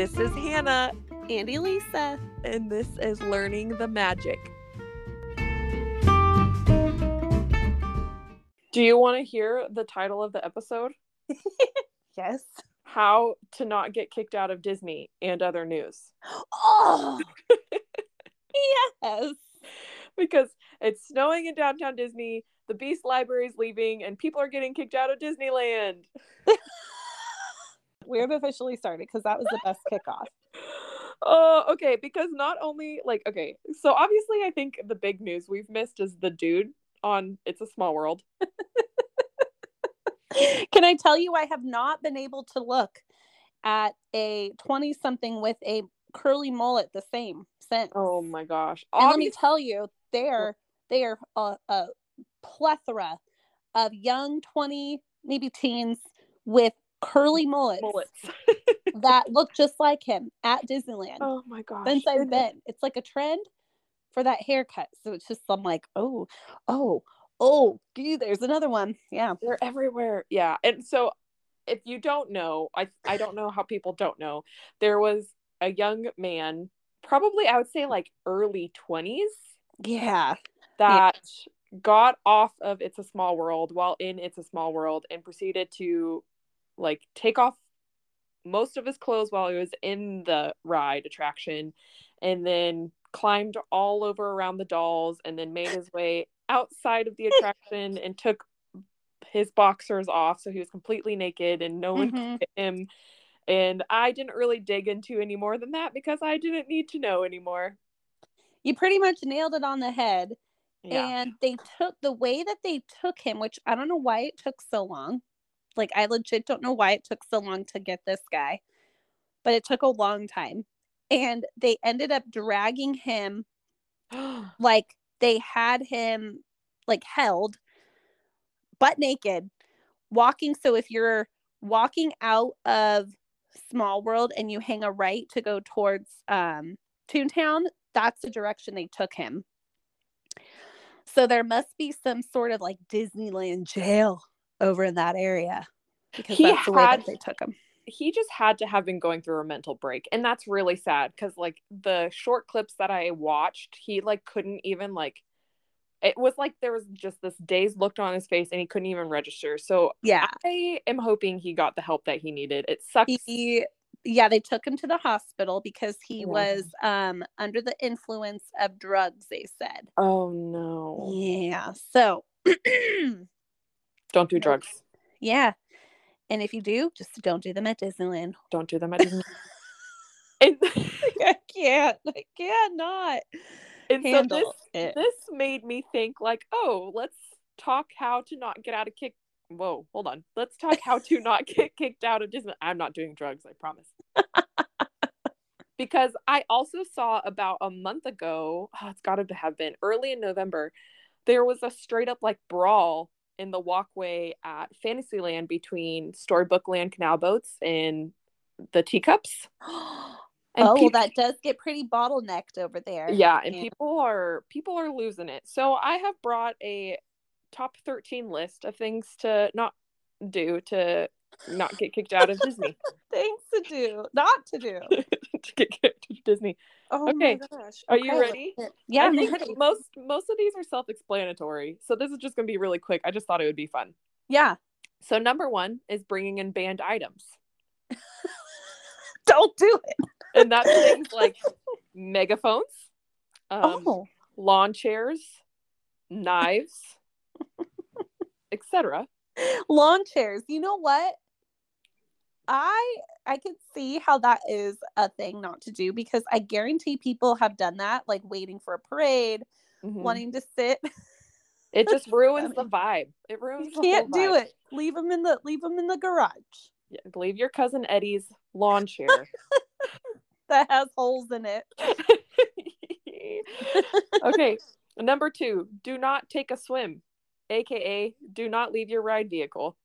This is Hannah, and Elisa. and this is Learning the Magic. Do you want to hear the title of the episode? Yes. How to not get kicked out of Disney and other news. Oh. yes. Because it's snowing in downtown Disney, the Beast Library is leaving, and people are getting kicked out of Disneyland. We have officially started because that was the best kickoff. Oh, okay. Because not only like okay, so obviously I think the big news we've missed is the dude on It's a Small World. Can I tell you, I have not been able to look at a 20 something with a curly mullet the same since. Oh my gosh. and let me tell you, they are oh. they are a, a plethora of young 20 maybe teens with curly mullets, bullets. that look just like him at Disneyland oh my gosh. since I've been. It's like a trend for that haircut. So it's just I'm like, oh, oh, oh, gee, there's another one. Yeah. They're everywhere. Yeah. And so if you don't know, I I don't know how people don't know. There was a young man, probably I would say like early 20s, Yeah. that got off of It's a Small World while in It's a Small World and proceeded to like take off most of his clothes while he was in the ride attraction and then climbed all over around the dolls and then made his way outside of the attraction and took his boxers off so he was completely naked and no one Mhm. could get him and I didn't really dig into any more than that because I didn't need to know anymore. You pretty much nailed it on the head. Yeah. And they took the way that they took him, which I don't know why it took so long. Like I legit don't know why it took so long to get this guy, but it took a long time. And they ended up dragging him like they had him like held butt naked walking. So if you're walking out of small world and you hang a right to go towards um toontown that's the direction they took him. So there must be some sort of like disneyland jail over in that area because He that's the way that they took him he just had to have been going through a mental break and that's really sad because like the short clips that i watched he like couldn't even like it was like there was just this dazed look on his face and he couldn't even register. So yeah. I am hoping he got the help that he needed. It sucks. He yeah they took him to the hospital because he Yeah. was um under the influence of drugs they said. Oh no. Yeah so don't do drugs. Yeah. And if you do just don't do them at disneyland don't do them at Disney. and, i can't. I cannot. And so this handle it. this made me think like oh let's talk how to not get out of kick whoa hold on. Let's talk how to not get kicked out of disney i'm not doing drugs i promise. Because i also saw about a month ago oh, it's got to have been early in november there was a straight up like brawl in the walkway at fantasyland between storybook land canal boats and the teacups. And oh well that does get pretty bottlenecked over there. Yeah and Yeah. people are people are losing it. So i have brought a top 13 list of things to not do to not get kicked out of disney. Things to do not to do to get kicked out disney. Oh Okay. my gosh. Are you ready? yeah I i'm think ready. most most of these are self-explanatory so this is just going to be really quick. I just thought it would be fun. Yeah. So number one is bringing in banned items. Don't do it. And that's things like megaphones um, oh. lawn chairs knives etc lawn chairs. You know what? I i could see how that is a thing not to do because i guarantee people have done that like waiting for a parade Mhm. wanting to sit It just ruins the vibe. It ruins. you can't do it leave them in the leave them in the garage Yeah, leave your cousin Eddie's lawn chair. that has holes in it okay, number two: do not take a swim, aka do not leave your ride vehicle,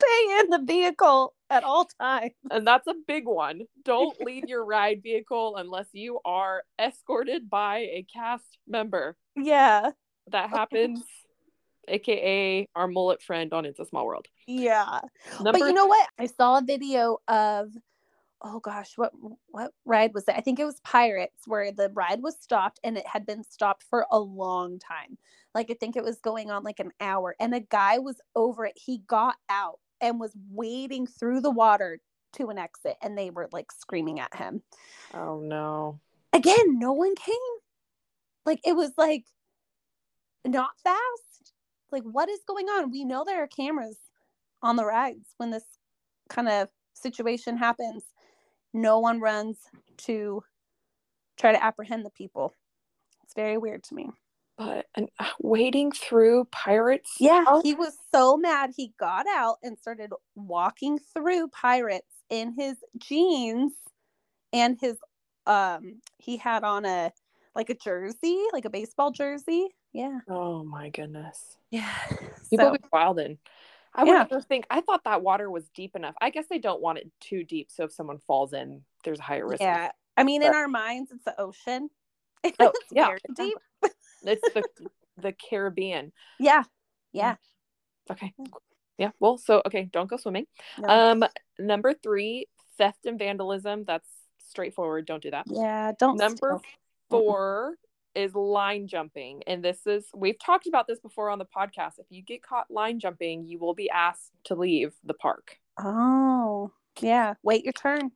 stay in the vehicle at all times and that's a big one. Don't leave your ride vehicle unless you are escorted by a cast member. yeah That happens, aka our mullet friend on It's a Small World. yeah Number but you know what i saw a video of oh gosh, what what ride was it? I think it was Pirates where the ride was stopped and it had been stopped for a long time. Like I think it was going on like an hour and a guy was over it. He got out and was wading through the water to an exit and they were like screaming at him. Oh no. Again, no one came. Like it was like not fast. Like what is going on? We know there are cameras on the rides when this kind of situation happens no one runs to try to apprehend the people. It's very weird to me. But and uh, wading through pirates. Yeah, he was so mad. He got out and started walking through pirates in his jeans and his um he had on a like a jersey, like a baseball jersey. Yeah. Oh my goodness. Yeah. People so, be wilding. I would yeah. think I thought that water was deep enough. I guess they don't want it too deep, so if someone falls in, there's a higher risk. Yeah, I mean, but... in our minds, it's the ocean. Oh, it's yeah, deep. It's the the Caribbean. Yeah, yeah. Okay. Yeah. Well, so okay, don't go swimming. No. Um, number three, theft and vandalism. That's straightforward. Don't do that. Yeah. Don't. Number steal. 4 is line jumping. And this is, we've talked about this before on the podcast. If you get caught line jumping, you will be asked to leave the park. Oh, yeah. Wait your turn.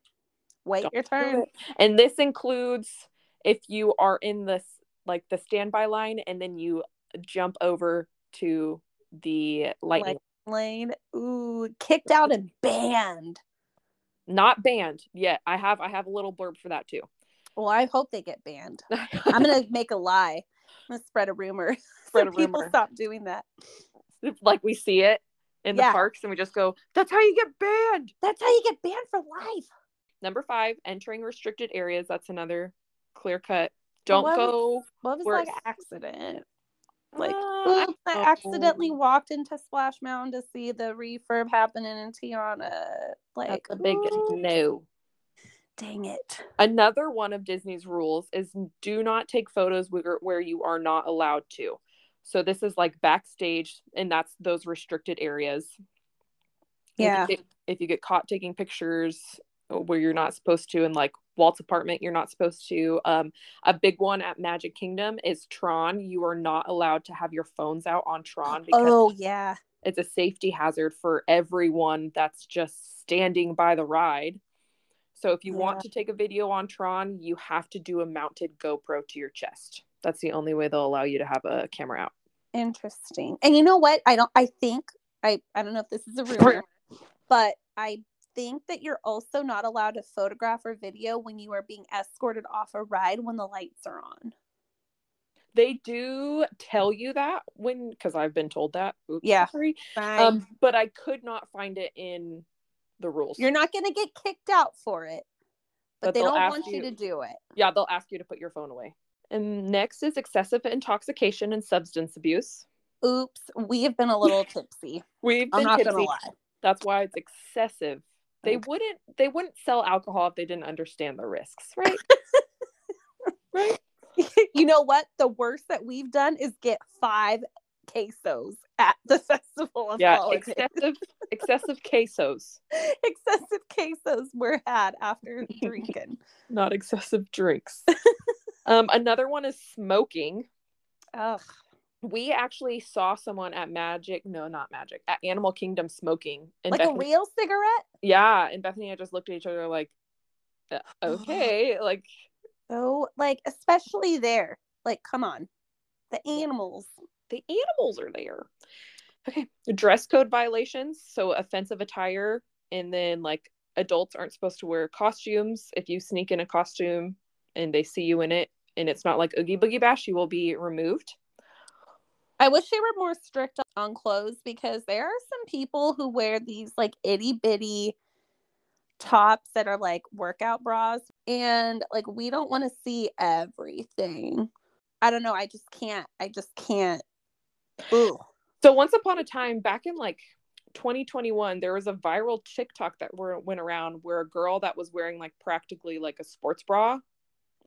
Wait Don't your turn. And this includes if you are in this, like the standby line, and then you jump over to the lightning lane. Ooh, kicked out and banned. Not banned yet. I have I have a little blurb for that too. Well, I hope they get banned. I'm gonna make a lie. I'm gonna spread a rumor. Spread so a people rumor. stop doing that. Like we see it in yeah. the parks, and we just go, "That's how you get banned. That's how you get banned for life." Number five, entering restricted areas. That's another clear cut. Don't what go. Was, what was like accident? Like, uh, I, accidentally walked into Splash Mountain to see the refurb happening in Tiana. Like, That's a big ooh. no. Dang it. Another one of Disney's rules is do not take photos where, where you are not allowed to. So this is like backstage, and that's those restricted areas. Yeah. If you, get, if you get caught taking pictures where you're not supposed to, and like Walt's apartment, you're not supposed to. Um, a big one at Magic Kingdom is Tron. You are not allowed to have your phones out on Tron. Because oh yeah. It's a safety hazard for everyone that's just standing by the ride. So if you yeah. want to take a video on Tron, you have to do a mounted GoPro to your chest. That's the only way they'll allow you to have a camera out. Interesting. And you know what? I don't I think I I don't know if this is a rumor, but I think that you're also not allowed to photograph or video when you are being escorted off a ride when the lights are on. They do tell you that when because I've been told that. Oops, yeah. Um, but I could not find it in the rules. You're not going to get kicked out for it, but, but they don't want you, you to do it. Yeah, they'll ask you to put your phone away. And next is excessive intoxication and substance abuse. Oops, we have been a little tipsy. We've been I'm not tipsy. Gonna lie. That's why it's excessive. They wouldn't they wouldn't sell alcohol if they didn't understand the risks, right? right? You know what? The worst that we've done is get five quesos at the festival of yeah, politics. excessive excessive quesos. excessive quesos were had after drinking. Not excessive drinks. um, another one is smoking. Ugh. We actually saw someone at Magic, no, not Magic, at Animal Kingdom smoking. And like Bethany, a real cigarette? Yeah. And Bethany and I just looked at each other like, uh, okay. like, so, like, especially there. Like, come on. The animals the animals are there. Okay. Dress code violations. So offensive attire. And then like adults aren't supposed to wear costumes. If you sneak in a costume and they see you in it and it's not like Oogie Boogie Bash, you will be removed. I wish they were more strict on clothes because there are some people who wear these like itty bitty tops that are like workout bras and like we don't want to see everything. I don't know. I just can't. I just can't Ooh. So once upon a time, back in like 2021, there was a viral TikTok that were, went around where a girl that was wearing like practically like a sports bra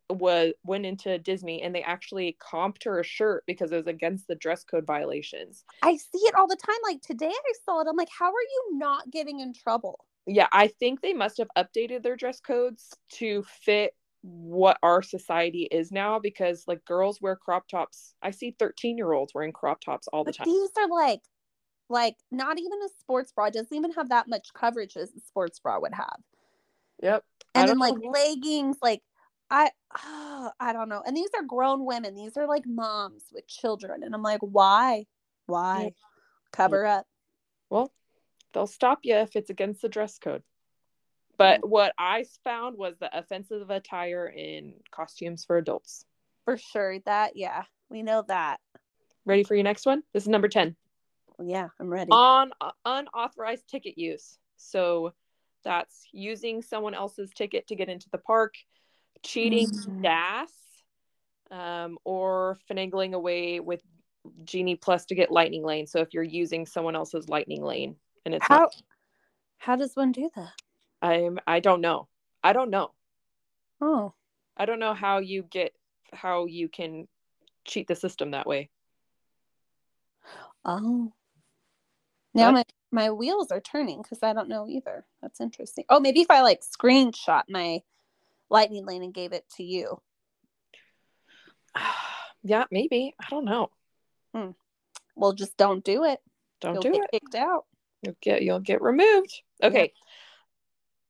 was went into Disney and they actually comped her a shirt because it was against the dress code violations. I see it all the time. Like today I saw it. I'm like, how are you not getting in trouble? yeah, I think they must have updated their dress codes to fit what our society is now because like girls wear crop tops. I see 13 year olds wearing crop tops all the But time. these are like, like not even a sports bra. It doesn't even have that much coverage as a sports bra would have. Yep. And then like leggings, like I, I don't know. And these are grown women. These are like moms with children, and I'm like, why, why, cover up? Well, they'll stop you if it's against the dress code. But what I found was the offensive attire in costumes for adults. For sure. That yeah, we know that. Ready for your next one? This is number 10. Yeah, I'm ready. On uh, unauthorized ticket use. So that's using someone else's ticket to get into the park, cheating Mm. gas, um, or finagling away with Genie Plus to get Lightning Lane. So if you're using someone else's Lightning Lane and it's how not, how does one do that? I'm I don't know. I don't know. Oh, I don't know how you get how you can cheat the system that way. oh. Now What? my my wheels are turning because I don't know either. That's interesting. Oh, maybe if I like screenshot my lightning lane and gave it to you. yeah, maybe. I don't know. Hmm. Well, just don't do it. Don't You'll do get it. kicked out. You'll get you'll get removed. Okay.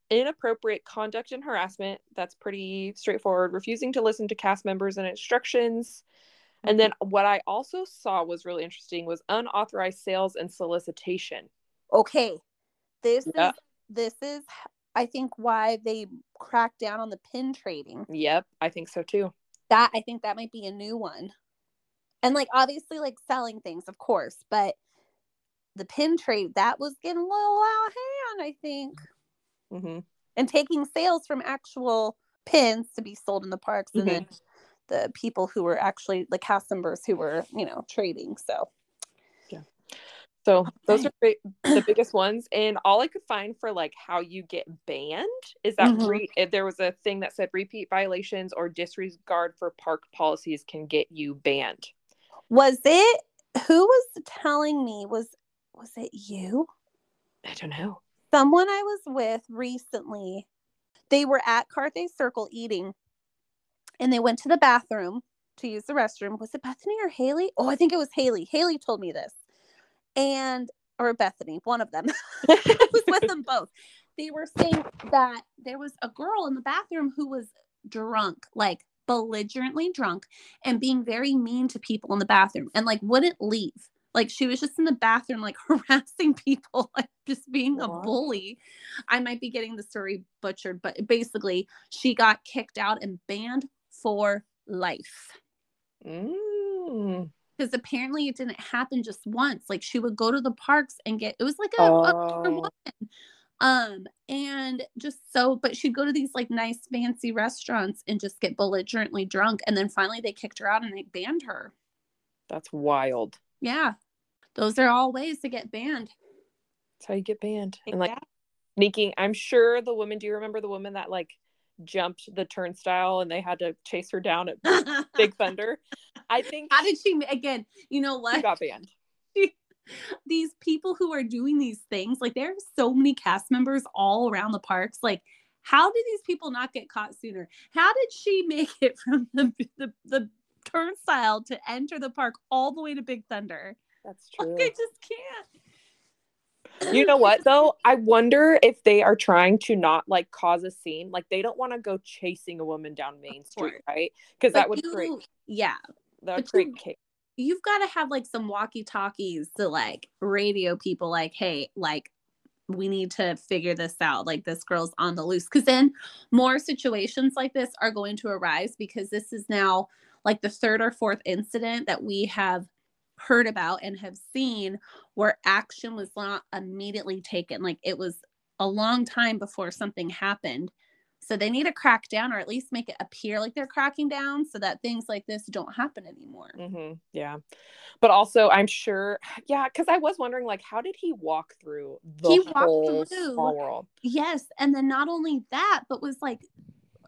Inappropriate conduct and harassment. That's pretty straightforward. Refusing to listen to cast members and instructions. And then mm-hmm. what I also saw was really interesting was unauthorized sales and solicitation. Okay, this Yeah. is this is I think why they cracked down on the pin trading. Yep, I think so too. That I think that might be a new one. And like obviously like selling things, of course, but the pin trade that was getting a little out of hand, I think. hmm And taking sales from actual pins to be sold in the parks and Mhm. then the people who were actually the cast members who were, you know, trading. So So those are big, the biggest ones. And all I could find for like how you get banned is that Mhm. re- if there was a thing that said repeat violations or disregard for park policies can get you banned. was it who was telling me was was it you? I don't know. someone I was with recently, they were at Carthay Circle eating and they went to the bathroom to use the restroom. Was it Bethany or Haley? Oh, I think it was Haley. Haley told me this. And or Bethany, one of them. I was with them both. They were saying that there was a girl in the bathroom who was drunk, like belligerently drunk, and being very mean to people in the bathroom and like wouldn't leave. Like she was just in the bathroom, like harassing people, like just being a bully. I might be getting the story butchered, but basically, she got kicked out and banned for life Mm. Because apparently it didn't happen just once. Like she would go to the parks and get it was like a, a Oh. woman. Um, and just so, but she'd go to these like nice fancy restaurants and just get belligerently drunk. And then finally they kicked her out and they banned her. That's wild. Yeah. Those are all ways to get banned. That's how you get banned. And like sneaking, I'm sure the woman, do you remember the woman that like jumped the turnstile and they had to chase her down at Big Thunder? I think How did she again? You know she what? got banned. these people who are doing these things, like there are so many cast members all around the parks. Like, how did these people not get caught sooner? How did she make it from the the, the turnstile to enter the park all the way to Big Thunder? That's Like, true. I just can't. You know what though? I wonder if they are trying to not like cause a scene. Like they don't want to go chasing a woman down Main Street, right? Because that would you- create yeah, that would create you- you've got to have like some walkie talkies to like radio people, like, hey, like we need to figure this out. Like this girl's on the loose. Cause then more situations like this are going to arise because this is now like the third or fourth incident that we have heard about and have seen where action was not immediately taken. Like it was a long time before something happened. So they need to crack down or at least make it appear like they're cracking down so that things like this don't happen anymore. hmm Yeah, but also I'm sure, yeah, because I was wondering like, how did he walk through the He walked whole through- small world? Yes. And then not only that, but was like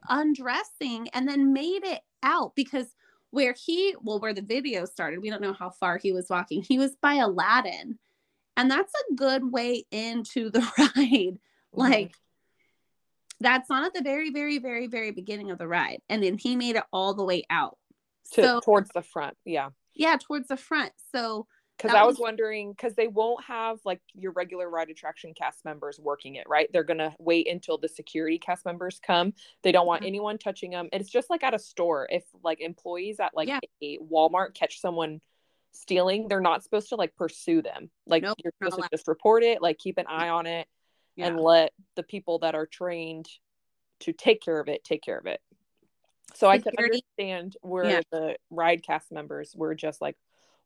undressing and then made it out because where he, well, where the video started, we don't know how far he was walking. He was by Aladdin. And that's a good way into the ride. Mm-hmm. Like that's not at the very, very, very, very beginning of the ride. And then he made it all the way out. to, so towards the front. Yeah. yeah, towards the front. So Because I was wondering, because they won't have like your regular ride attraction cast members working it, right? They're gonna wait until the security cast members come. They don't want Mhm. anyone touching them. And it's just like at a store. If like employees at like Yeah. a Walmart catch someone stealing, they're not supposed to like pursue them. Like Nope, you're supposed to just report it, like keep an eye on it, yeah. and let the people that are trained to take care of it take care of it. So I could understand where Yeah. the ride cast members were just like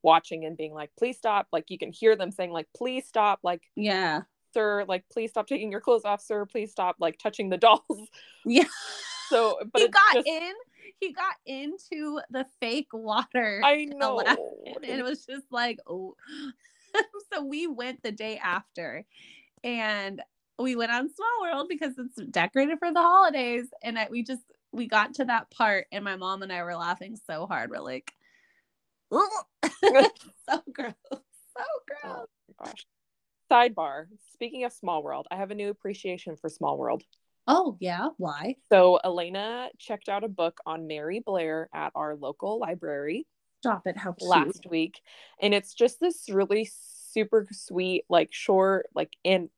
watching and being like, please stop. Like you can hear them saying, like, please stop, like, yeah. sir, like, please stop taking your clothes off, sir. Please stop like touching the dolls. Yeah. So but he got just- in, he got into the fake water. I know. and it was just like oh so we went the day after and we went on small world because it's decorated for the holidays and I, we just we got to that part and my mom and i were laughing so hard we're like. so gross so oh gross Oh gosh. Sidebar. Speaking of Small World, I have a new appreciation for Small World. oh yeah why So Elena checked out a book on Mary Blair at our local library stop it how cute. last week, and it's just this really super sweet, like short, like in,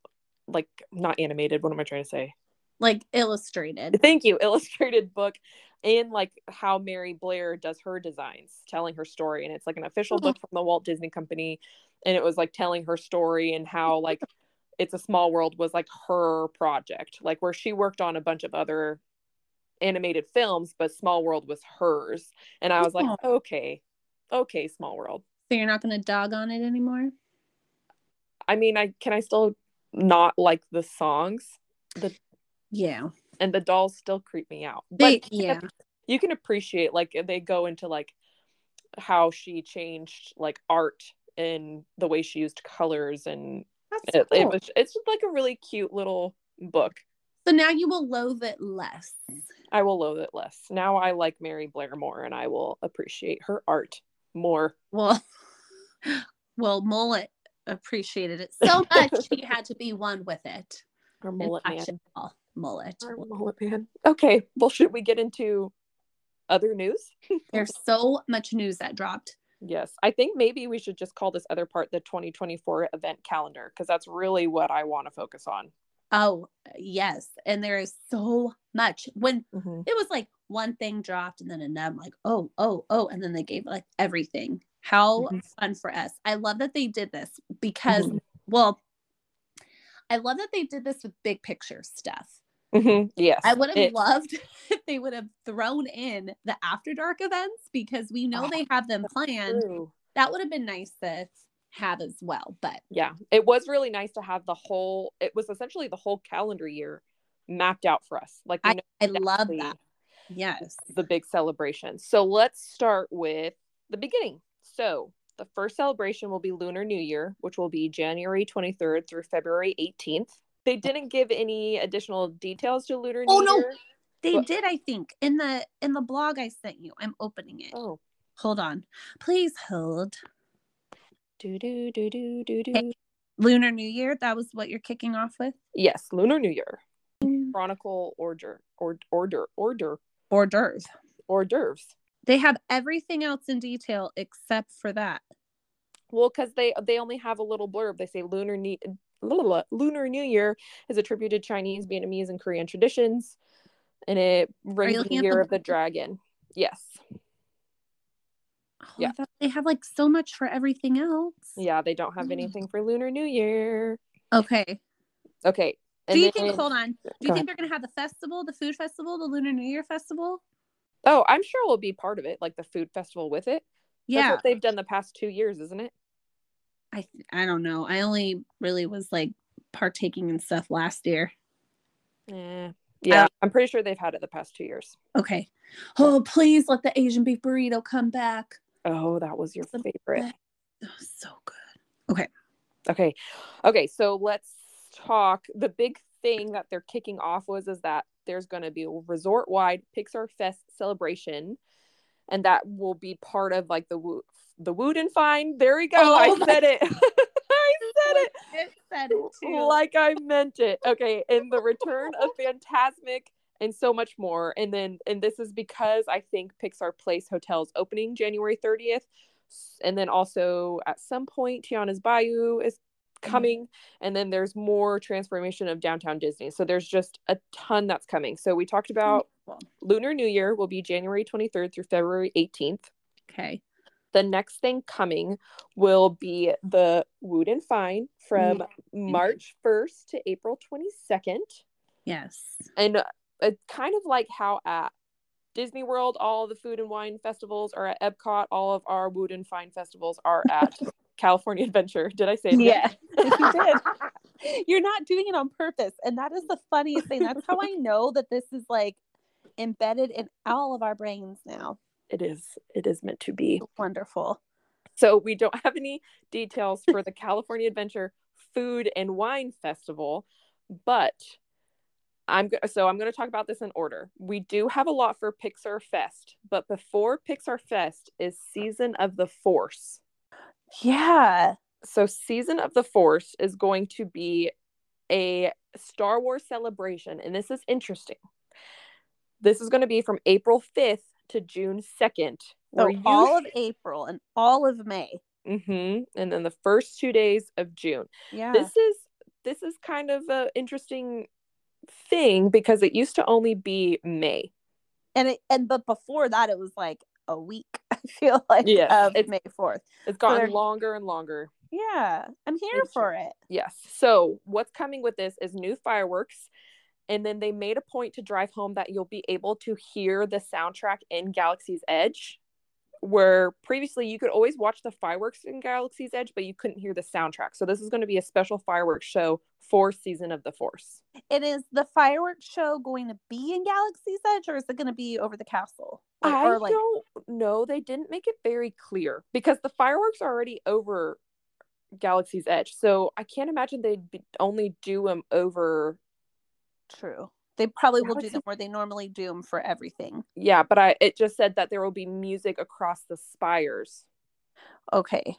like not animated. What am I trying to say? like illustrated Thank you, illustrated book. In like how Mary Blair does her designs, telling her story, and it's like an official mm-hmm. book from the Walt Disney Company, and it was like telling her story and how like it's a small world was like her project like where she worked on a bunch of other animated films but small world was hers and i was like okay okay small world. So you're not gonna dog on it anymore? I mean i can i still not like the songs? The yeah and the dolls still creep me out they but yeah you can appreciate like they go into like how she changed like art and the way she used colors and it, it was it's just like a really cute little book so now you will loathe it less I will loathe it less. Now I like Mary Blair more and I will appreciate her art more. Well, well, Mullet appreciated it so much he had to be one with it. Her and mullet man. touch all. Mullet. Her mullet man. Okay. Well, should we get into other news? There's so much news that dropped. Yes. I think maybe we should just call this other part the 2024 event calendar because that's really what I want to focus on. Oh, yes. And there is so much. When Mhm. it was like one thing dropped and then another, I'm like, oh, oh, oh. And then they gave like everything. How Mhm. fun for us. I love that they did this because, Mhm. well, I love that they did this with big picture stuff. Mhm. Yes. I would have It- loved if they would have thrown in the after dark events because we know Oh, they have them planned. True. That would have been nice to have as well. But Yeah. It was really nice to have the whole, it was essentially the whole calendar year mapped out for us. Like, know I love that. Yes. the big celebration. So let's start with the beginning. So the first celebration will be Lunar New Year, which will be January 23rd through February 18th. They didn't give any additional details to Lunar New Year. Oh, New no. They What- did, I think, in the in the blog I sent you. I'm opening it. Oh. Hold on. Please hold. Do do do do do do. Hey. Lunar New Year, that was what you're kicking off with? Yes, Lunar New Year. Mm. Chronicle order or order order Hors d'oeuvres. hors d'oeuvres. They have everything else in detail except for that. Well, because they they only have a little blurb. They say Lunar New Lunar New Year is attributed to Chinese, Vietnamese, and Korean traditions, and it brings the year of the dragon. Yes, Oh, Yeah. They have like so much for everything else. yeah, they don't have Mm. anything for Lunar New Year. Okay. Okay, Do you then- think hold on. Do you think ahead. they're gonna have the festival, the food festival, the Lunar New Year festival? Oh, I'm sure we'll be part of it, like the food festival with it. That's Yeah. what they've done the past two years, isn't it? I I don't know. I only really was like partaking in stuff last year. Yeah, yeah, I'm pretty sure they've had it the past two years. Okay. Oh, please let the Asian beef burrito come back. Oh, that was your favorite. Oh, so good. Okay. Okay. Okay, so let's talk. The big thing that they're kicking off was is that there's going to be a resort wide Pixar Fest celebration and that will be part of like the Wo- the Wood and Fine. There we go. Oh I said it. I said it. It said it too. like I meant it. Okay, and the return of Fantasmic and so much more. And then and this is because I think Pixar Place Hotel's opening January 30th. And then also at some point Tiana's Bayou is coming mm-hmm. and then there's more transformation of downtown Disney. So there's just a ton that's coming. So we talked about Lunar New Year will be January 23rd through February 18th. Okay. The next thing coming will be the Wood and Fine from mm-hmm. March 1st to April 22nd. Yes. And uh, it's kind of like how at Disney World, all the food and wine festivals are at Epcot. All of our Wood and Fine festivals are at California Adventure. Did I say it? Yeah, you did. You're not doing it on purpose. And that is the funniest thing. That's how I know that this is like embedded in all of our brains now. It is it is meant to be. Wonderful. So we don't have any details for the california adventure food and wine festival but i'm so i'm going to talk about this in order. We do have a lot for pixar fest but before pixar fest is season of the force. Yeah. So season of the force is going to be a star wars celebration and this is interesting this is going to be from april 5th to June 2nd. So you... all of April and all of May. Mm-hmm. And then the first two days of June. Yeah. This is this is kind of an interesting thing because it used to only be May. And it and but before that it was like a week, I feel like yeah, it's May 4th. It's gotten so longer and longer. Yeah, I'm here it's, for it. Yes. So what's coming with this is new fireworks and then they made a point to drive home that you'll be able to hear the soundtrack in Galaxy's Edge, where previously you could always watch the fireworks in Galaxy's Edge, but you couldn't hear the soundtrack. So this is going to be a special fireworks show for Season of the Force. It is the fireworks show going to be in Galaxy's Edge, or is it going to be over the castle? Or, I like... don't know. They didn't make it very clear because the fireworks are already over Galaxy's Edge. So I can't imagine they'd be, only do them over True. They probably will do them where they normally do them for everything. Yeah, but I it just said that there will be music across the spires. Okay.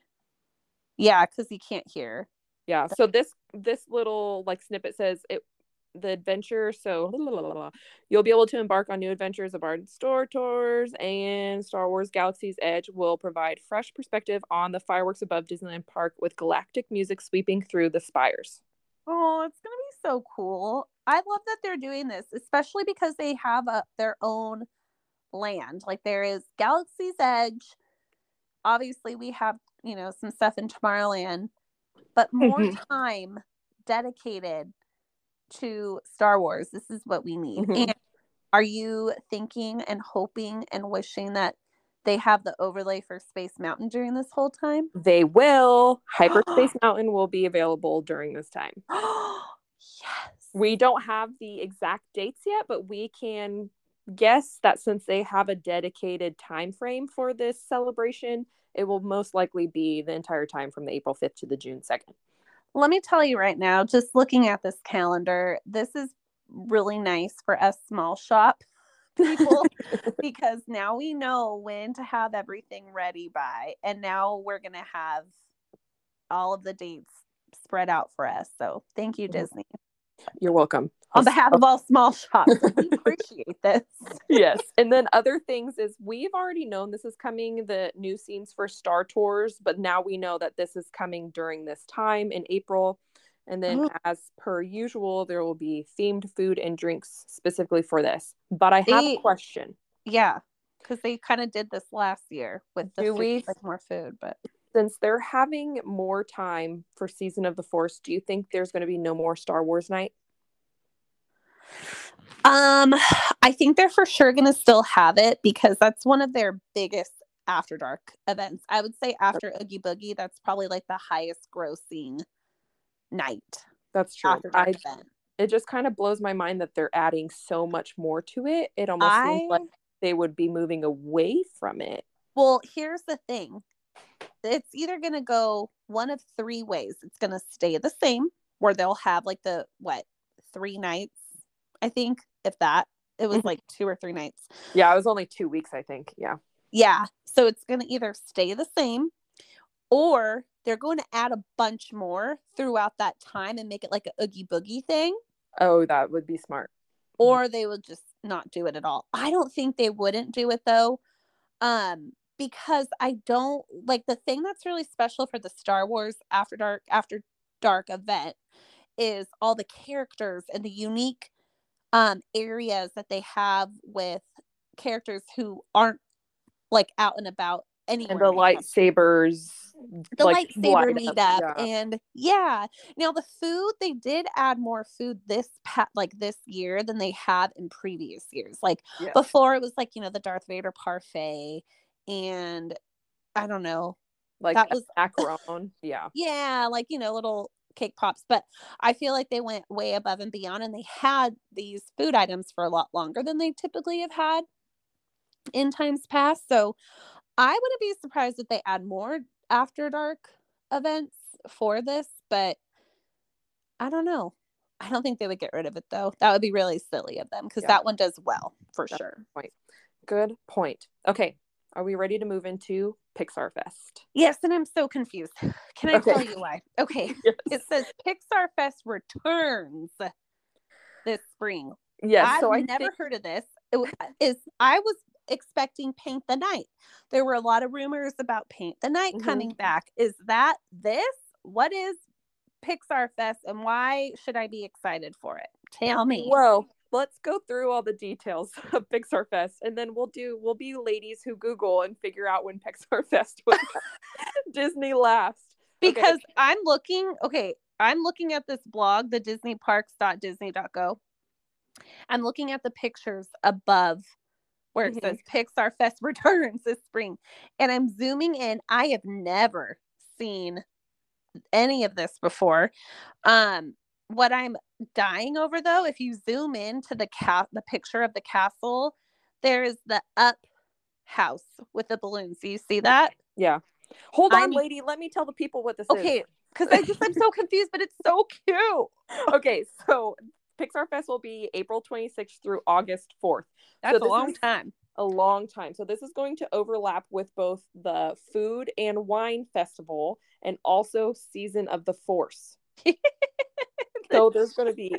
Yeah, because you can't hear. Yeah. So this this little like snippet says it the adventure. So you'll be able to embark on new adventures of aboard Star Tours, and Star Wars Galaxy's Edge will provide fresh perspective on the fireworks above Disneyland Park with galactic music sweeping through the spires. Oh, it's gonna be so cool. I love that they're doing this, especially because they have a, their own land. Like there is Galaxy's Edge. Obviously, we have, you know, some stuff in Tomorrowland, but more mm-hmm. time dedicated to Star Wars. This is what we need. Mm-hmm. And are you thinking and hoping and wishing that they have the overlay for Space Mountain during this whole time? They will. Hyperspace Mountain will be available during this time. yes. We don't have the exact dates yet, but we can guess that since they have a dedicated time frame for this celebration, it will most likely be the entire time from the April 5th to the June 2nd. Let me tell you right now, just looking at this calendar, this is really nice for us small shop people because now we know when to have everything ready by and now we're going to have all of the dates spread out for us. So, thank you mm-hmm. Disney. You're welcome. On behalf of all small shops, we appreciate this. yes. And then other things is we've already known this is coming, the new scenes for Star Tours, but now we know that this is coming during this time in April. And then, oh. as per usual, there will be themed food and drinks specifically for this. But I they, have a question. Yeah, because they kind of did this last year with the do food, we, like more food. But since they're having more time for Season of the Force, do you think there's going to be no more Star Wars night? Um, I think they're for sure going to still have it because that's one of their biggest after dark events. I would say after Oogie Boogie, that's probably like the highest grossing night. That's true. After I, event. It just kind of blows my mind that they're adding so much more to it. It almost I, seems like they would be moving away from it. Well, here's the thing it's either going to go one of three ways. It's going to stay the same, where they'll have like the what three nights, I think, if that. It was mm-hmm. like two or three nights. Yeah, it was only two weeks, I think. Yeah. Yeah. So it's going to either stay the same or they're going to add a bunch more throughout that time and make it like a oogie boogie thing Oh, that would be smart. or they would just not do it at all. I don't think they wouldn't do it though. Um because I don't like the thing that's really special for the Star Wars After Dark After Dark event is all the characters and the unique um areas that they have with characters who aren't like out and about anywhere. And the lightsabers. the like, lightsaber light up, meetup yeah. and yeah now the food they did add more food this pa- like this year than they have in previous years like Yeah. before it was like you know the darth vader parfait and i don't know like that was- macaron. yeah. yeah like you know little cake pops but i feel like they went way above and beyond and they had these food items for a lot longer than they typically have had in times past so i wouldn't be surprised if they add more after dark events for this but i don't know i don't think they would get rid of it though that would be really silly of them because Yeah. that one does well for That's sure Good point. Okay. Are we ready to move into Pixar Fest? yes and i'm so confused can i Okay. tell you why okay Yes. it says pixar fest returns this spring Yes. I've so I never think heard of this. It wa- is I was expecting Paint the Night. There were a lot of rumors about Paint the Night Mhm. coming back. Is that this? What is Pixar Fest and why should I be excited for it? Tell me. Well, let's go through all the details of Pixar Fest, and then we'll do we'll be ladies who Google and figure out when Pixar Fest was Disney last. Okay. because I'm looking, okay, I'm looking at this blog, the Disney disneyparks.disney.go. I'm looking at the pictures above where it Mhm. says Pixar Fest returns this spring. And I'm zooming in. I have never seen any of this before. Um, what I'm dying over though, if you zoom in to the cat the picture of the castle, there's the up house with the balloons. Do you see that? yeah. Hold on, I'm- lady. Let me tell the people what this is. Okay, because I just I'm so confused, but it's so cute. Okay, so Pixar Fest will be April 26th through August 4th. That's a long time. a long time. So this is going to overlap with both the food and wine festival and also season of the force. so there's going to be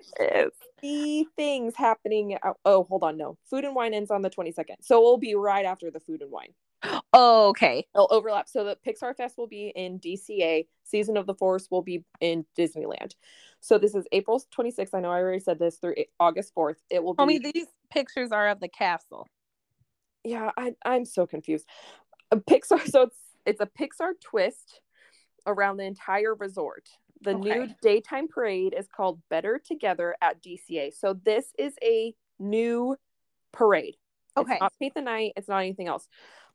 three things happening. Oh, hold on, no. Food and wine ends on the 22nd. So it'll be right after the food and wine. Oh, okay. They'll overlap. So the Pixar Fest will be in DCA. Season of the Force will be in Disneyland. So this is April 26th. I know I already said this through August 4th. It will be Homie, these pictures are of the castle. yeah I, i'm so confused a pixar so it's it's a pixar twist around the entire resort the new daytime parade is called better together at dca so this is a new parade Okay. it's not paint the night it's not anything else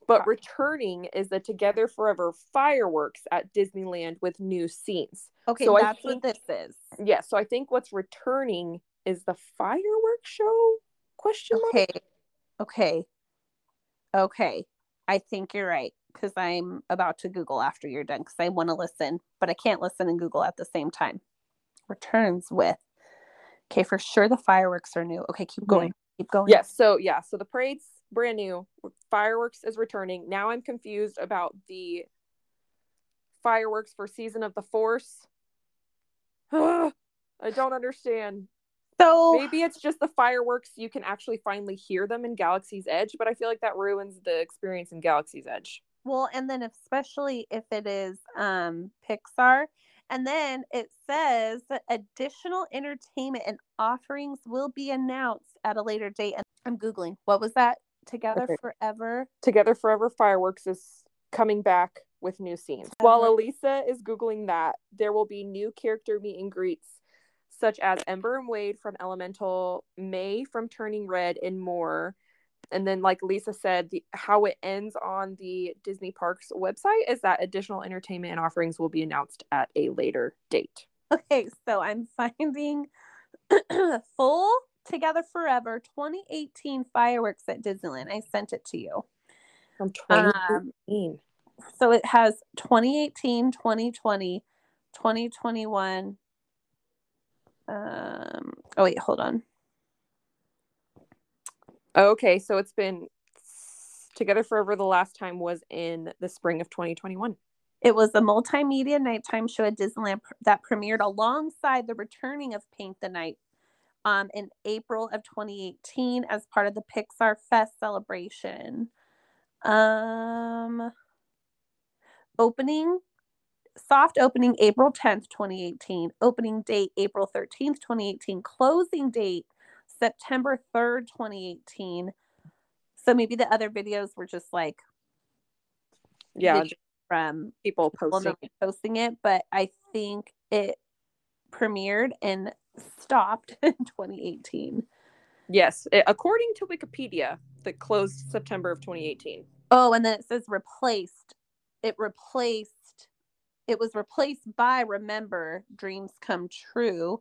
but Okay. returning is the together forever fireworks at disneyland with new scenes Okay, so that's think- what this is. yeah so i think what's returning is the fireworks show question mark Okay. Okay. Okay. I think you're right because I'm about to Google after you're done because I want to listen, but I can't listen and Google at the same time. Returns with. Okay, for sure the fireworks are new. Okay, keep going. Keep going. Yes. So yeah. So the parade's brand new. Fireworks is returning. Now I'm confused about the fireworks for season of the force. I don't understand. So Maybe it's just the fireworks. You can actually finally hear them in Galaxy's Edge, but I feel like that ruins the experience in Galaxy's Edge. Well, and then especially if it is um Pixar, and then it says that additional entertainment and offerings will be announced at a later date. And I'm googling. What was that? Together Okay. forever. Together Forever Fireworks is coming back with new scenes. While Elisa is Googling that, there will be new character meet and greets, such as Ember and Wade from Elemental, Mei from Turning Red, and more. And then, like Lisa said, the, how it ends on the Disney Parks website is that additional entertainment and offerings will be announced at a later date. Okay, so I'm finding full Together Forever 2018 fireworks at Disneyland. I sent it to you. From Um, 2018. So it has 2018, 2020, 2021. Um, oh wait, hold on. okay, so it's been Together Forever the last time was in the spring of 2021. It was a multimedia nighttime show at Disneyland that premiered alongside the returning of Paint the Night um, in April of 2018 as part of the Pixar Fest celebration. Um, opening, soft opening April 10th, 2018. Opening date April 13th, 2018. Closing date September 3rd, 2018. So maybe the other videos were just like Yeah, from people posting. posting it, but I think it premiered and stopped in 2018. Yes, according to Wikipedia, that closed September of 2018. Oh, and then it says replaced. It replaced. It was replaced by Remember Dreams Come True,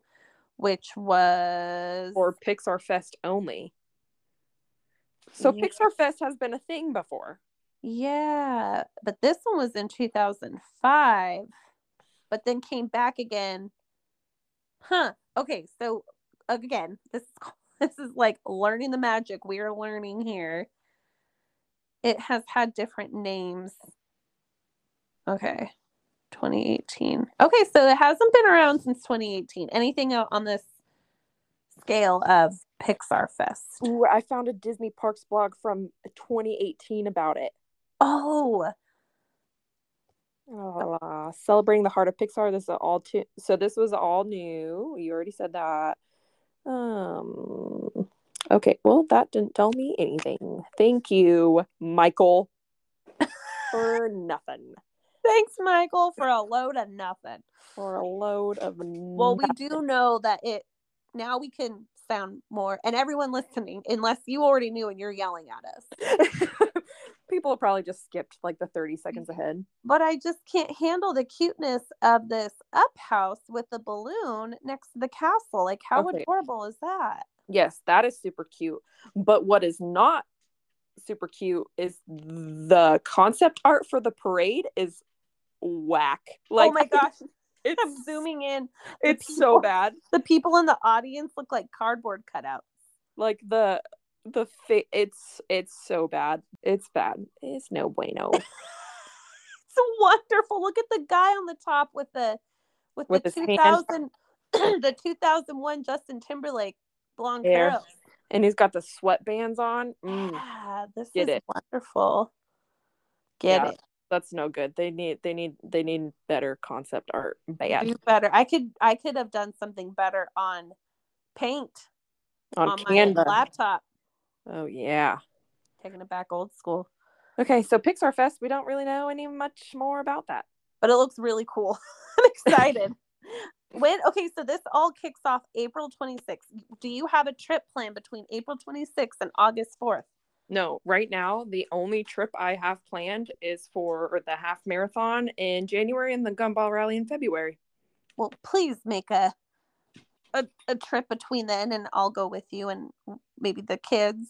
which was or Pixar Fest only. So Yeah. Pixar Fest has been a thing before. yeah, but this one was in 2005, but then came back again. Huh. Okay, so again, this this is like learning the magic we're learning here. It has had different names. Okay. 2018. Okay, so it hasn't been around since 2018. Anything on this scale of Pixar Fest? Ooh, I found a Disney Parks blog from 2018 about it. Oh, Uh, celebrating the heart of Pixar. This is all too. So this was all new. You already said that. Um. Okay. Well, that didn't tell me anything. Thank you, Michael, for nothing. Thanks, Michael, for a load of nothing. For a load of. Well, we do know that it now we can sound more, and everyone listening, unless you already knew and you're yelling at us. People probably just skipped like the 30 seconds ahead. But I just can't handle the cuteness of this up house with the balloon next to the castle. Like, how Okay. adorable is that? Yes, that is super cute. But what is not super cute is the concept art for the parade is whack. Like oh my gosh, it's I'm zooming in. The It's so bad. The people in the audience look like cardboard cutouts. Like the the fa- it's it's so bad. It's bad. It's no bueno. It's wonderful. Look at the guy on the top with the with, With the 2000 the 2001 Justin Timberlake blonde Hair. and he's got the sweatbands on. Mm, Yeah, this Get is it. wonderful. Get Yeah. it. That's no good. They need they need they need better concept art. Bad better. I could I could have done something better on paint on, on Canva. my laptop. Oh yeah. Taking it back old school. Okay, so Pixar Fest, we don't really know any much more about that. But it looks really cool. I'm excited. when okay, so this all kicks off April 26th. Do you have a trip planned between April 26th and August 4th? No, right now the only trip I have planned is for the half marathon in January and the Gumball Rally in February. Well, please make a a, a trip between then and I'll go with you and maybe the kids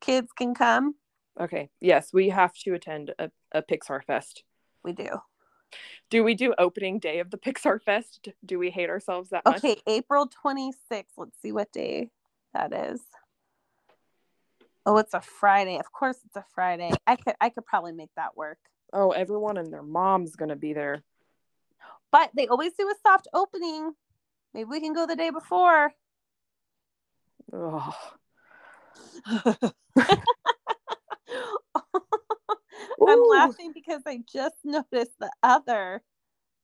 kids can come. Okay. Yes, we have to attend a, a Pixar Fest. We do. Do we do opening day of the Pixar Fest? Do we hate ourselves that much? Okay, April 26th. Let's see what day that is. Oh, it's a Friday. Of course it's a Friday. I could I could probably make that work. Oh, everyone and their mom's gonna be there. But they always do a soft opening. Maybe we can go the day before. Oh, I'm laughing because I just noticed the other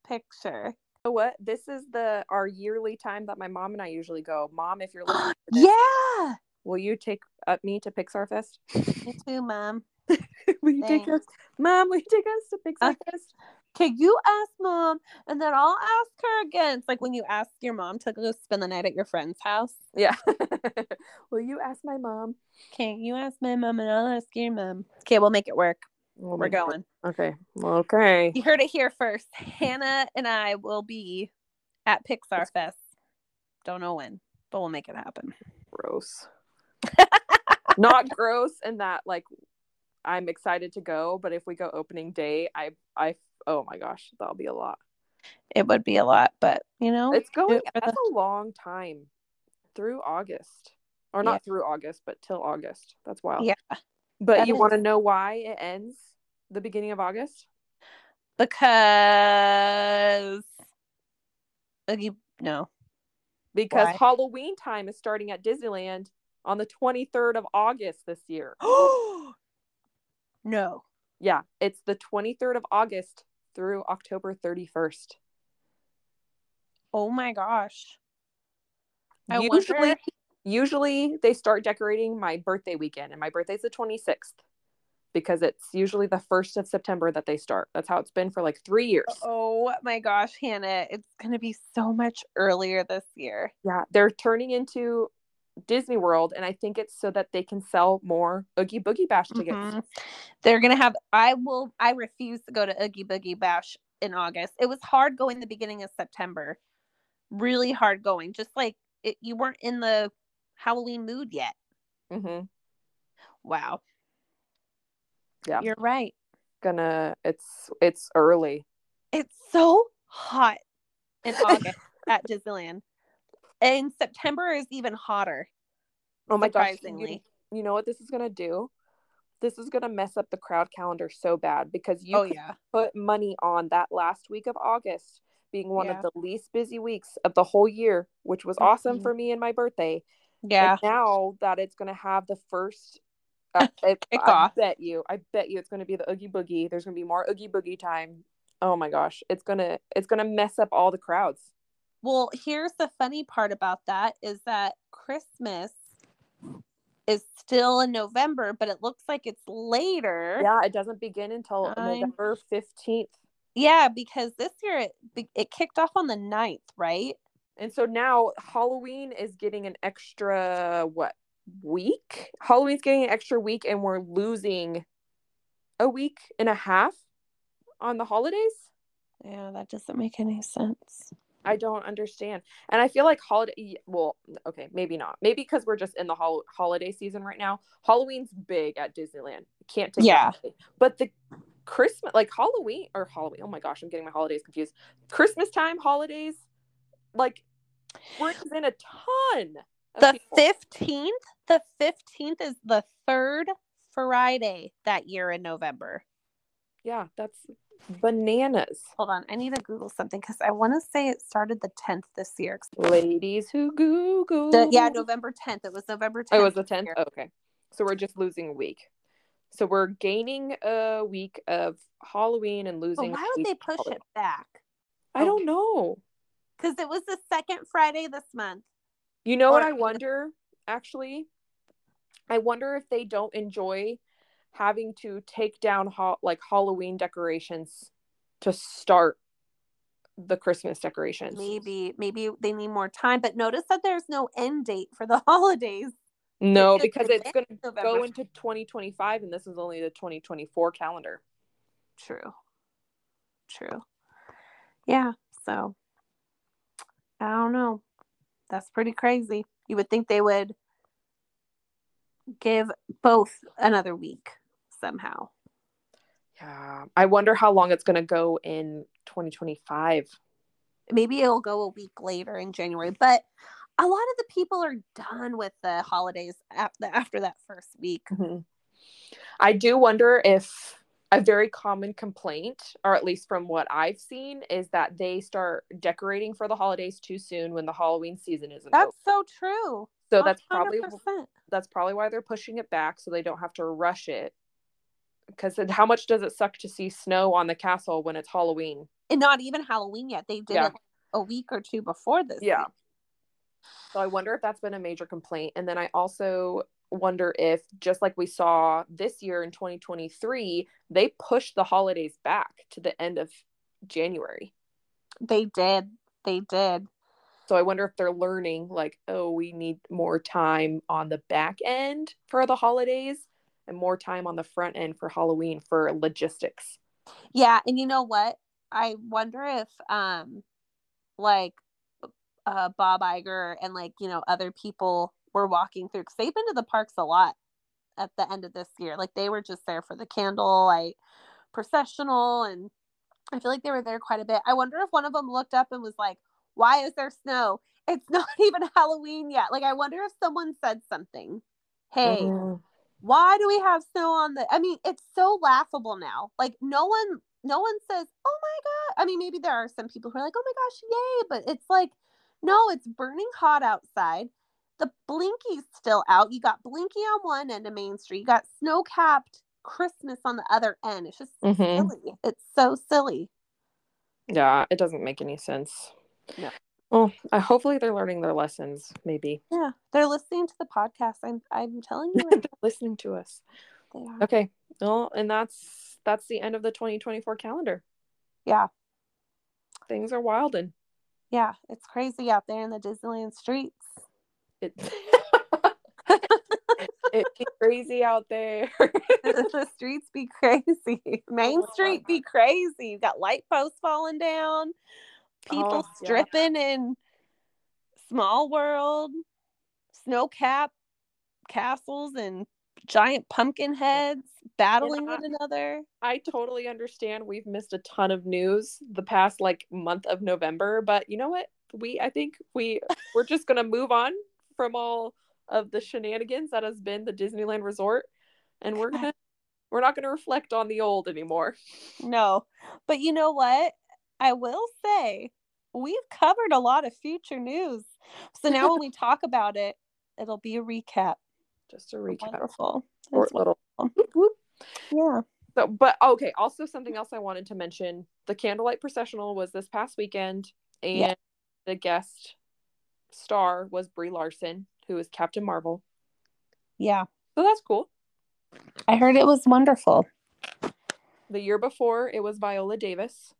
picture. Know what? This is the our yearly time that my mom and I usually go. Mom, if you're listening, Yeah. Will you take up me to Pixar Fest? Me too, mom. will you take us, Mom? Will you take us to Pixar Uh, Fest? Okay, you ask mom, and then I'll ask her again. It's like when you ask your mom to go spend the night at your friend's house. Yeah. will you ask my mom? Okay, you ask my mom, and I'll ask your mom. Okay, we'll make it work. Oh We're going. Okay. Okay. You heard it here first. Hannah and I will be at Pixar Fest. Don't know when, but we'll make it happen. Gross. Not gross in that like I'm excited to go, but if we go opening day, I I oh my gosh, that'll be a lot. It would be a lot, but you know, It's going it for that's a long time. Through August. Or not through August, but till August. That's wild. yeah. But that you is- want to know why it ends the beginning of August? Because uh, Oogie no. because Why? Halloween time is starting at Disneyland on the 23rd of August this year. no. Yeah, it's the 23rd of August through October 31st. Oh my gosh. I usually wonder- usually they start decorating my birthday weekend and my birthday's the 26th because it's usually the 1st of September that they start. That's how it's been for like 3 years. Oh my gosh, Hannah, it's gonna be so much earlier this year. Yeah, they're turning into Disney World and I think it's so that they can sell more Oogie Boogie Bash tickets. Mhm. They're gonna have I will I refuse to go to Oogie Boogie Bash in August. It was hard going the beginning of September. Really hard going. Just like it, you weren't in the Halloween mood yet. Mhm. Wow. Yeah. You're right. Gonna it's it's early. It's so hot in August at Disneyland. And September is even hotter. Oh my gosh. You, you know what this is gonna do? This is gonna mess up the crowd calendar so bad because you oh yeah. put money on that last week of August being one Yeah. of the least busy weeks of the whole year, which was awesome Mhm. for me and my birthday. Yeah. And now that it's gonna have the first uh, it, I bet you, I bet you it's gonna be the Oogie Boogie. There's gonna be more Oogie Boogie time. Oh my gosh. It's gonna it's gonna mess up all the crowds. Well, here's the funny part about that is that Christmas is still in November, but it looks like it's later. Yeah, it doesn't begin until Nine. November 15th. Yeah, because this year it it kicked off on the 9th, right? And so now Halloween is getting an extra what week? Halloween's getting an extra week and we're losing a week and a half on the holidays. Yeah, that doesn't make any sense. I don't understand. And I feel like holiday well, okay, maybe not. Maybe because we're just in the hol- holiday season right now. Halloween's big at Disneyland. Can't take Yeah. that away. But the Christmas like Halloween or Halloween. Oh my gosh, I'm getting my holidays confused. Christmas time holidays like brings in a ton The people. 15th, the 15th is the third Friday that year in November. Yeah, that's bananas. Hold on, I need to Google something because I want to say it started the 10th this year. Ladies who Google. The- yeah, November 10th. It was November 10th. Oh, it was the 10th? year. okay. So we're just losing a week. So we're gaining a week of Halloween and But losing. why would they push it back? I don't know. Because it was the second Friday this month. You know what I wonder, actually? I wonder if they don't enjoy having to take down ha- like Halloween decorations to start the Christmas decorations. Maybe, maybe they need more time. But notice that there's no end date for the holidays. No, It's because it's going to go into 2025 and this is only the 2024 calendar. True. True. Yeah. So I don't know. That's pretty crazy. You would think they would give both another week somehow. Yeah. I wonder how long it's going to go in 2025. Maybe it'll go a week later in January, but a lot of the people are done with the holidays after, after that first week. Mhm. I do wonder if a very common complaint, or at least from what I've seen, is that they start decorating for the holidays too soon when the Halloween season isn't over. That's so true. So that's probably 100%. that's probably why they're pushing it back so they don't have to rush it. Because how much does it suck to see snow on the castle when it's Halloween? and not even Halloween yet. They did Yeah. it a week or two before this. Yeah. So I wonder if that's been a major complaint. And then I also wonder if, just like we saw this year in 2023, they pushed the holidays back to the end of January. They did. They did. So I wonder if they're learning, like, oh, we need more time on the back end for the holidays and more time on the front end for Halloween for logistics. Yeah, and you know what? I wonder if um like uh Bob Iger and like, you know, other people were walking through cuz they've been to the parks a lot at the end of this year. Like they were just there for the candlelight processional and I feel like they were there quite a bit. I wonder if one of them looked up and was like, "Why is there snow? It's not even Halloween yet." Like I wonder if someone said something. Hey, Mhm. Why do we have snow on the i mean it's so laughable now like no one no one says, "Oh my god." I mean, maybe there are some people who are like, "Oh my gosh, yay!" But it's like, no, it's burning hot outside. The Blinky's still out. You got Blinky on one end of Main Street. You got snow capped Christmas on the other end. It's just Mhm. silly. It's so silly. Yeah, it doesn't make any sense. No. Well, I hopefully they're learning their lessons. Maybe Yeah, they're listening to the podcast. I'm I'm telling you, they're listening to us. they are. Okay. Well, and that's that's the end of the 2024 calendar. Yeah, Things are wilding. yeah, it's crazy out there in the Disneyland streets. It it be crazy out there. the streets be crazy. Oh Main my Street be crazy. You got light posts falling down, people Oh, yeah. stripping in Small World, snow cap castles, and giant pumpkin heads battling Yeah. one another. I totally understand we've missed a ton of news the past like month of November, but you know what? We I think we we're just gonna move on from all of the shenanigans that has been the Disneyland Resort, and we're gonna we're not gonna reflect on the old anymore. No, but you know what? I will say we've covered a lot of future news. So now when we talk about it, it'll be a recap. Just a recap, Wonderful. short little. wonderful. Whoop, whoop. Yeah. So, but okay. Also, something else I wanted to mention: the candlelight processional was this past weekend, and Yeah. the guest star was Brie Larson, who is Captain Marvel. Yeah. So that's cool. I heard it was wonderful. The year before, it was Viola Davis.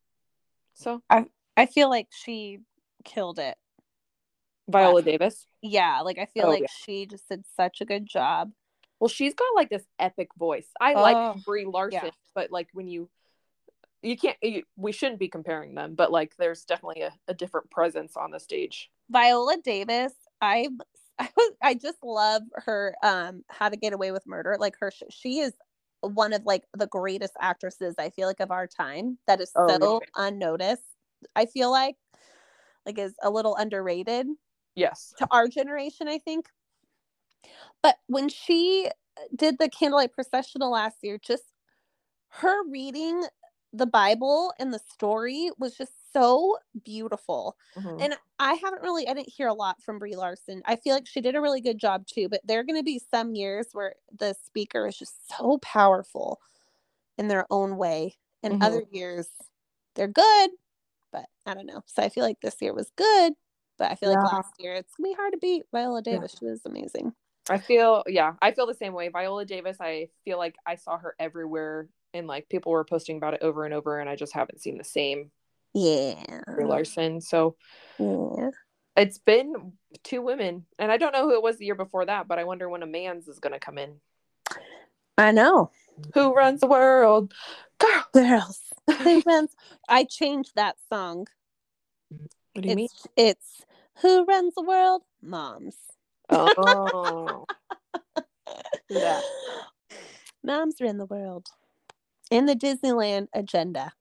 So I I feel like she killed it. Viola Davis. Yeah, like I feel Oh, like yeah. she just did such a good job. Well, she's got like this epic voice. I Oh, like Brie Larson, yeah. but like when you you can't you, we shouldn't be comparing them, but like there's definitely a, a different presence on the stage. Viola Davis, I I was I just love her um How to Get Away with Murder. Like her she is one of like the greatest actresses I feel like of our time that is Oh, so unnoticed. I feel like like is a little underrated. Yes. to our generation, I think. But when she uh, did the candlelight processional last year, just her reading the Bible and the story was just so beautiful. Mhm. And I haven't really, I didn't hear a lot from Brie Larson. I feel like she did a really good job too, but there are going to be some years where the speaker is just so powerful in their own way. And Mhm. other years, they're good, but I don't know. So I feel like this year was good, but I feel like last year it's going to be hard to beat Viola Davis. She was amazing. I feel yeah, I feel the same way. Viola Davis, I feel like I saw her everywhere and like people were posting about it over and over and I just haven't seen the same Yeah. Brie Larson. So Yeah. it's been two women. And I don't know who it was the year before that, but I wonder when a man's is gonna come in. I know. Who runs the world? Girl. Girls. Who runs? I changed that song. What do you mean? It's it's Who Runs the World? Moms. Oh. yeah that? Moms run the world. In the Disneyland agenda.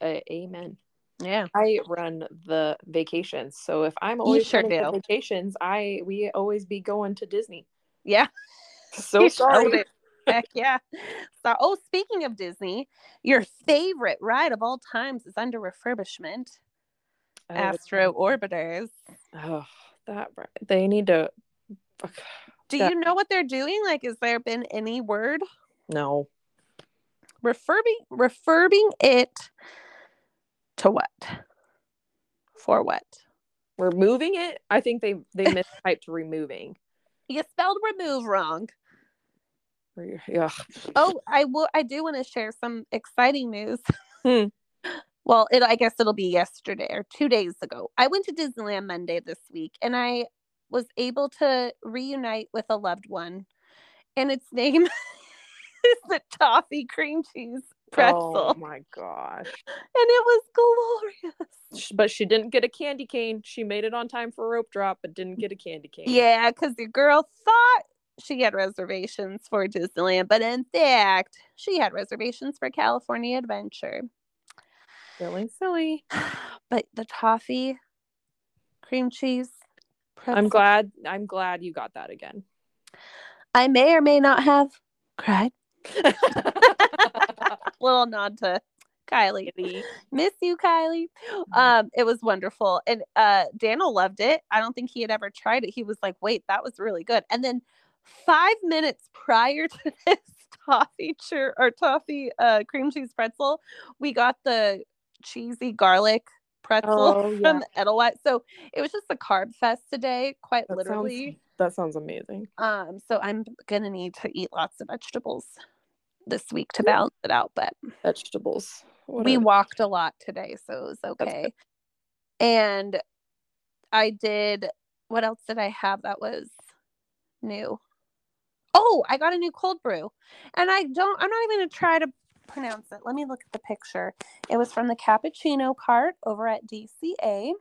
Uh, amen. Yeah. I run the vacations. So if I'm always sure running the do. vacations, I we always be going to Disney. Yeah. So You sorry. it. Heck yeah. So oh, speaking of Disney, your favorite ride of all times is under refurbishment. Oh, Astro Orbiters. Oh, that they need to. Do Yeah. you know what they're doing? Like, has there been any word? No, Refurbing refurbing it to what? For what? we're moving it. I think they they mistyped removing. You spelled remove wrong. Yeah. Oh, I will. I do want to share some exciting news. Hmm. Well, it. I guess it'll be yesterday or two days ago. I went to Disneyland Monday this week, and I was able to reunite with a loved one, and its name is the toffee cream cheese pretzel, Oh my gosh. and it was glorious. But she didn't get a candy cane. She made it on time for a rope drop, but didn't get a candy cane. Yeah, because the girl thought she had reservations for Disneyland, but in fact, she had reservations for California Adventure. Silly, silly. but the toffee cream cheese pretzel, I'm glad. I'm glad you got that again. I may or may not have cried. Little nod to Kylie. Miss you, Kylie. Um, it was wonderful. And uh Daniel loved it. I don't think he had ever tried it. He was like, wait, that was really good. And then five minutes prior to this toffee chur- or toffee uh cream cheese pretzel, we got the cheesy garlic pretzel Oh, yeah. from Edelweiss. So it was just a carb fest today, quite That literally. sounds that sounds amazing. Um, so I'm gonna need to eat lots of vegetables this week to balance it out. But Vegetables. What we walked a lot today, so it was okay. And I did what else did I have that was new? Oh, I got a new cold brew. And I don't I'm not even gonna try to pronounce it. Let me look at the picture. It was from the cappuccino cart over at DCA.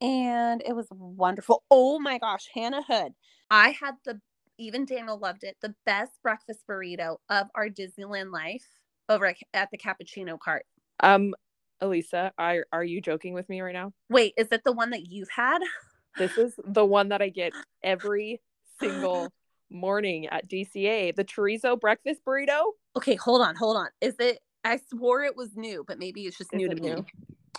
And it was wonderful. Oh my gosh, Hannah Hood. I had the even Daniel loved it. The best breakfast burrito of our Disneyland life over at, the cappuccino cart. um Elisa, I are you joking with me right now? Wait, is it the one that you've had? This is the one that I get every single morning at DCA. The chorizo breakfast burrito. Okay, hold on, hold on. Is it? I swore it was new, but maybe it's just Is new to it me.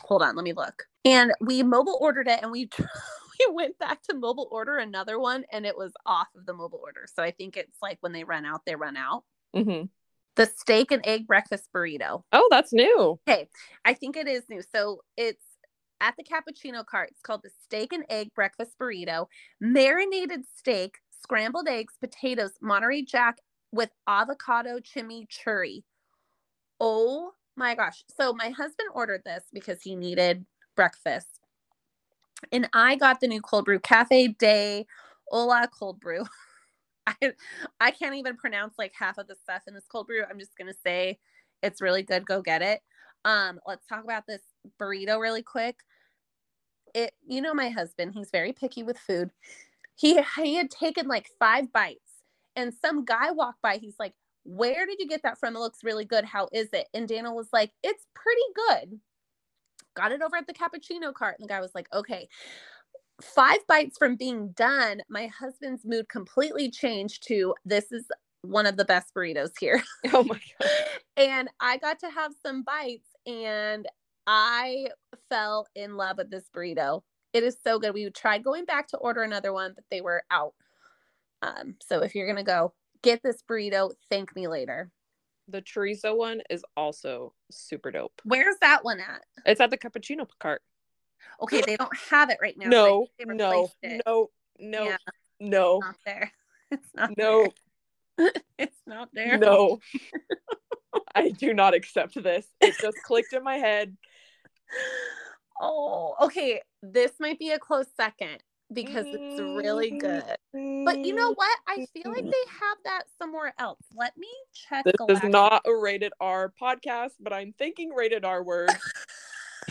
Hold on, let me look. And we mobile ordered it, and we we went back to mobile order another one, and it was off of the mobile order. So I think it's like when they run out, they run out. hmm The steak and egg breakfast burrito. Oh, that's new. Okay, I think it is new. So it's at the cappuccino cart. It's called the steak and egg breakfast burrito, marinated steak, scrambled eggs, potatoes, Monterey Jack with avocado chimichurri. Oh my gosh. So my husband ordered this because he needed breakfast. And I got the new cold brew Cafe de Olla cold brew. I I can't even pronounce like half of the stuff in this cold brew. I'm just gonna say it's really good. Go get it. Um, let's talk about this burrito really quick. It, you know, my husband, he's very picky with food. He he had taken like five bites, and some guy walked by. He's like, "Where did you get that from? It looks really good. How is it?" And Daniel was like, "It's pretty good." Got it over at the cappuccino cart, and the guy was like, "Okay." Five bites from being done, my husband's mood completely changed to this is one of the best burritos here. Oh my god. and I got to have some bites and I fell in love with this burrito. It is so good. We tried going back to order another one, but they were out. Um, so if you're gonna go get this burrito, thank me later. The chorizo one is also super dope. Where's that one at? It's at the cappuccino cart. Okay, they don't have it right now. No, no, it. no, no, Yeah. no, It's not there. It's not no, there. It's not there. no. I do not accept this. It just clicked in my head. Oh, okay. This might be a close second because it's really good. But you know mm, what? I feel like they have that somewhere else. Let me check. This is Galactic. not a rated R podcast, but I'm thinking rated R words.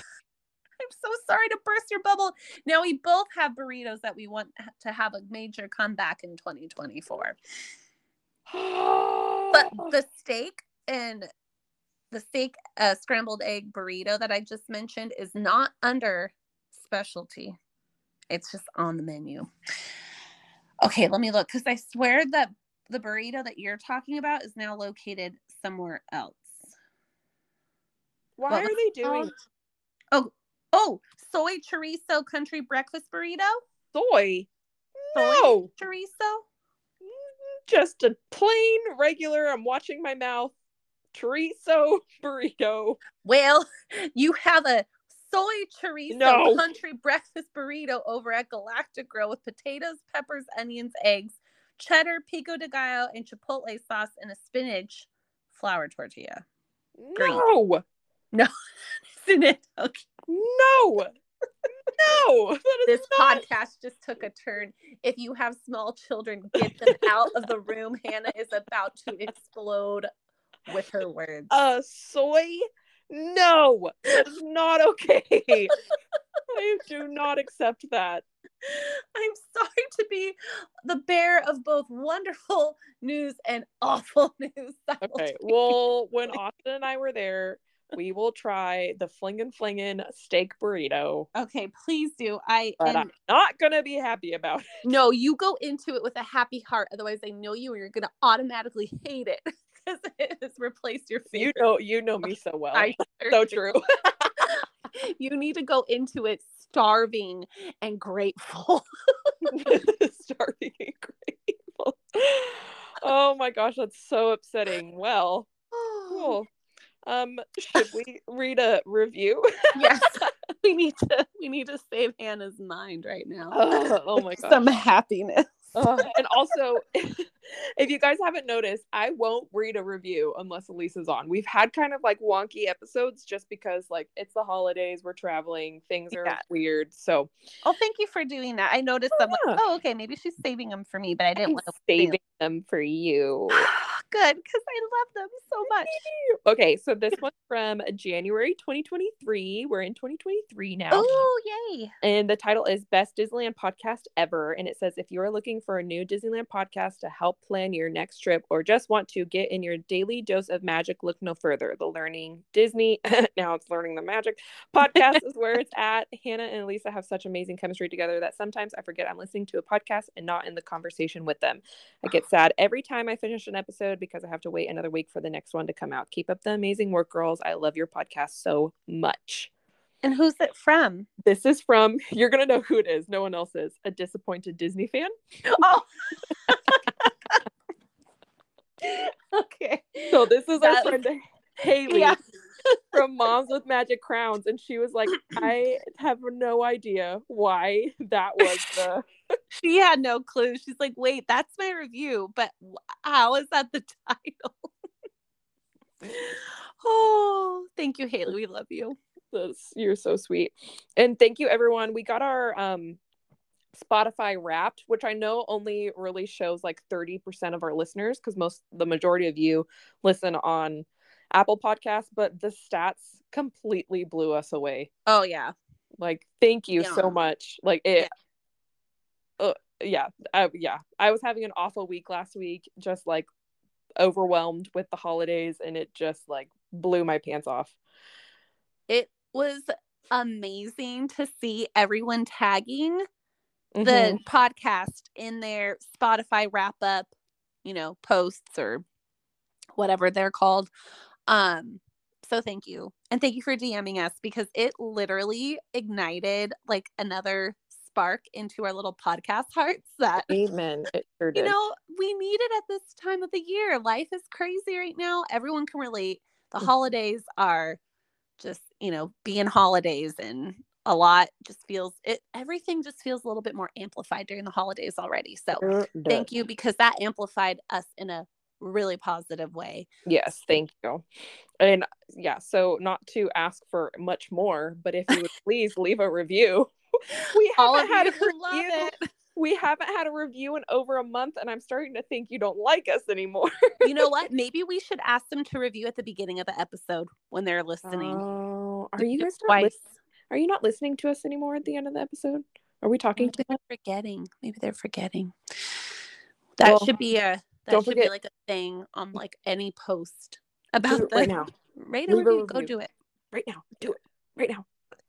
I'm so sorry to burst your bubble. Now we both have burritos that we want to have a major comeback in 2024. But the steak and the steak uh, scrambled egg burrito that I just mentioned is not under specialty. It's just on the menu. Okay, let me look because I swear that the burrito that you're talking about is now located somewhere else. Why are they doing? Oh, oh, soy chorizo country breakfast burrito. soy? Soy No, chorizo. Mm, just a plain regular. I'm watching my mouth. Chorizo burrito. Well, you have a soy chorizo No. country breakfast burrito over at Galactic Grill with potatoes, peppers, onions, eggs, cheddar, pico de gallo, and chipotle sauce, and a spinach flour tortilla. Green. No, Isn't it? Okay. no, no. This not- podcast just took a turn. If you have small children, get them out of the room. Hannah is about to explode with her words. uh soy no is not okay i do not accept that I'm sorry to be the bearer of both wonderful news and awful news. okay well when austin and i were there we will try the flingin' flingin' steak burrito Okay, please do. I but and i'm not gonna be happy about it no, you go into it with a happy heart. Otherwise, I know you and you're gonna automatically hate it. because it has replaced your You know, you know me so well. I so true. You need to go into it starving and grateful. Starving and grateful. Oh my gosh, that's so upsetting. Well, cool. Um, should we read a review? yes, we need to. We need to save Hannah's mind right now. oh, oh my gosh. Some happiness. And also, if you guys haven't noticed, I won't read a review unless Elisa's on. We've had kind of like wonky episodes just because like it's the holidays, we're traveling, things are Yeah. weird. So Oh, thank you for doing that. I noticed Oh, I'm like, oh, okay, maybe she's saving them for me, but I didn't want to saving them for you. Good, because I love them so much. Okay, so this one's from January 2023. We're in 2023 now. Oh, yay! And the title is Best Disneyland Podcast Ever. And it says if you are looking for a new Disneyland podcast to help plan your next trip or just want to get in your daily dose of magic, look no further. The Learning Disney, now it's Learning the Magic podcast is where it's at. Hannah and Elisa have such amazing chemistry together that sometimes I forget I'm listening to a podcast and not in the conversation with them. I get sad every time I finish an episode because I have to wait another week for the next one to come out. Keep up the amazing work, girls. I love your podcast so much. And who's it from? This is from, you're going to know who it is. No one else is. A disappointed Disney fan. Oh, okay. So this is our That- friend Haley Yeah. from Moms with Magic Crowns. And she was like, I have no idea why that was the. She had no clue. She's like, wait, that's my review, but how is that the title? oh, thank you, Haley. We love you. That's, you're so sweet. And thank you, everyone. We got our um, Spotify wrapped, which I know only really shows like 30% of our listeners because most, the majority of you listen on Apple Podcasts, but the stats completely blew us away. Oh, yeah. Like, thank you Yeah. so much. Like, it, uh, yeah, I, yeah. I was having an awful week last week, just like overwhelmed with the holidays, and it just like blew my pants off. It was amazing to see everyone tagging Mhm. the podcast in their Spotify wrap up, you know, posts or whatever they're called. Um, so thank you. And thank you for DMing us because it literally ignited like another spark into our little podcast hearts that Amen. It sure you know we need it at this time of the year. Life is crazy right now. Everyone can relate. The Mhm. holidays are just, you know, being holidays and a lot just feels it everything just feels a little bit more amplified during the holidays already. So Sure thank you because that amplified us in a really positive way. Yes, thank you. And yeah, so not to ask for much more, but if you would please leave a review. We haven't had a review. We haven't had a review in over a month, and I'm starting to think you don't like us anymore. You know what? Maybe we should ask them to review at the beginning of the episode when they're listening. Oh, are you guys not lis- are you not listening to us anymore at the end of the episode? Are we talking Maybe to they're forgetting. Maybe they're forgetting. That Well, should be a that don't should forget- be like a thing on like any post about right now? rate a Leave a review. Go do it. Right now. Do it. Right now.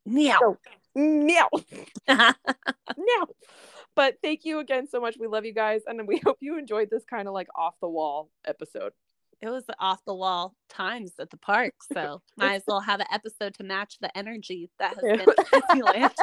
Meow. Go. Meow. Meow. But thank you again so much. We love you guys, and we hope you enjoyed this kind of like off the wall episode. it was the off the wall times at the park, so might as well have an episode to match the energy that has been Disneyland.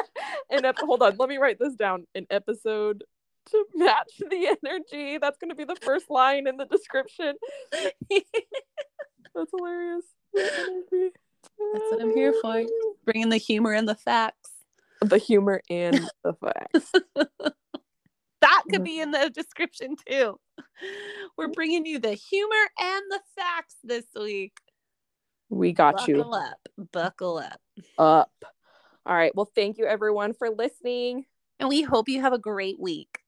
and ep- hold on, let me write this down. An episode to match the energy. That's going to be the first line in the description. That's hilarious. That's what I'm here for. Bringing the humor and the facts. The humor and the facts. That could mm-hmm. be in the description too. We're bringing you the humor and the facts this week. We got you Buckle up. Buckle up. up. All right. Well, thank you everyone for listening. And we hope you have a great week.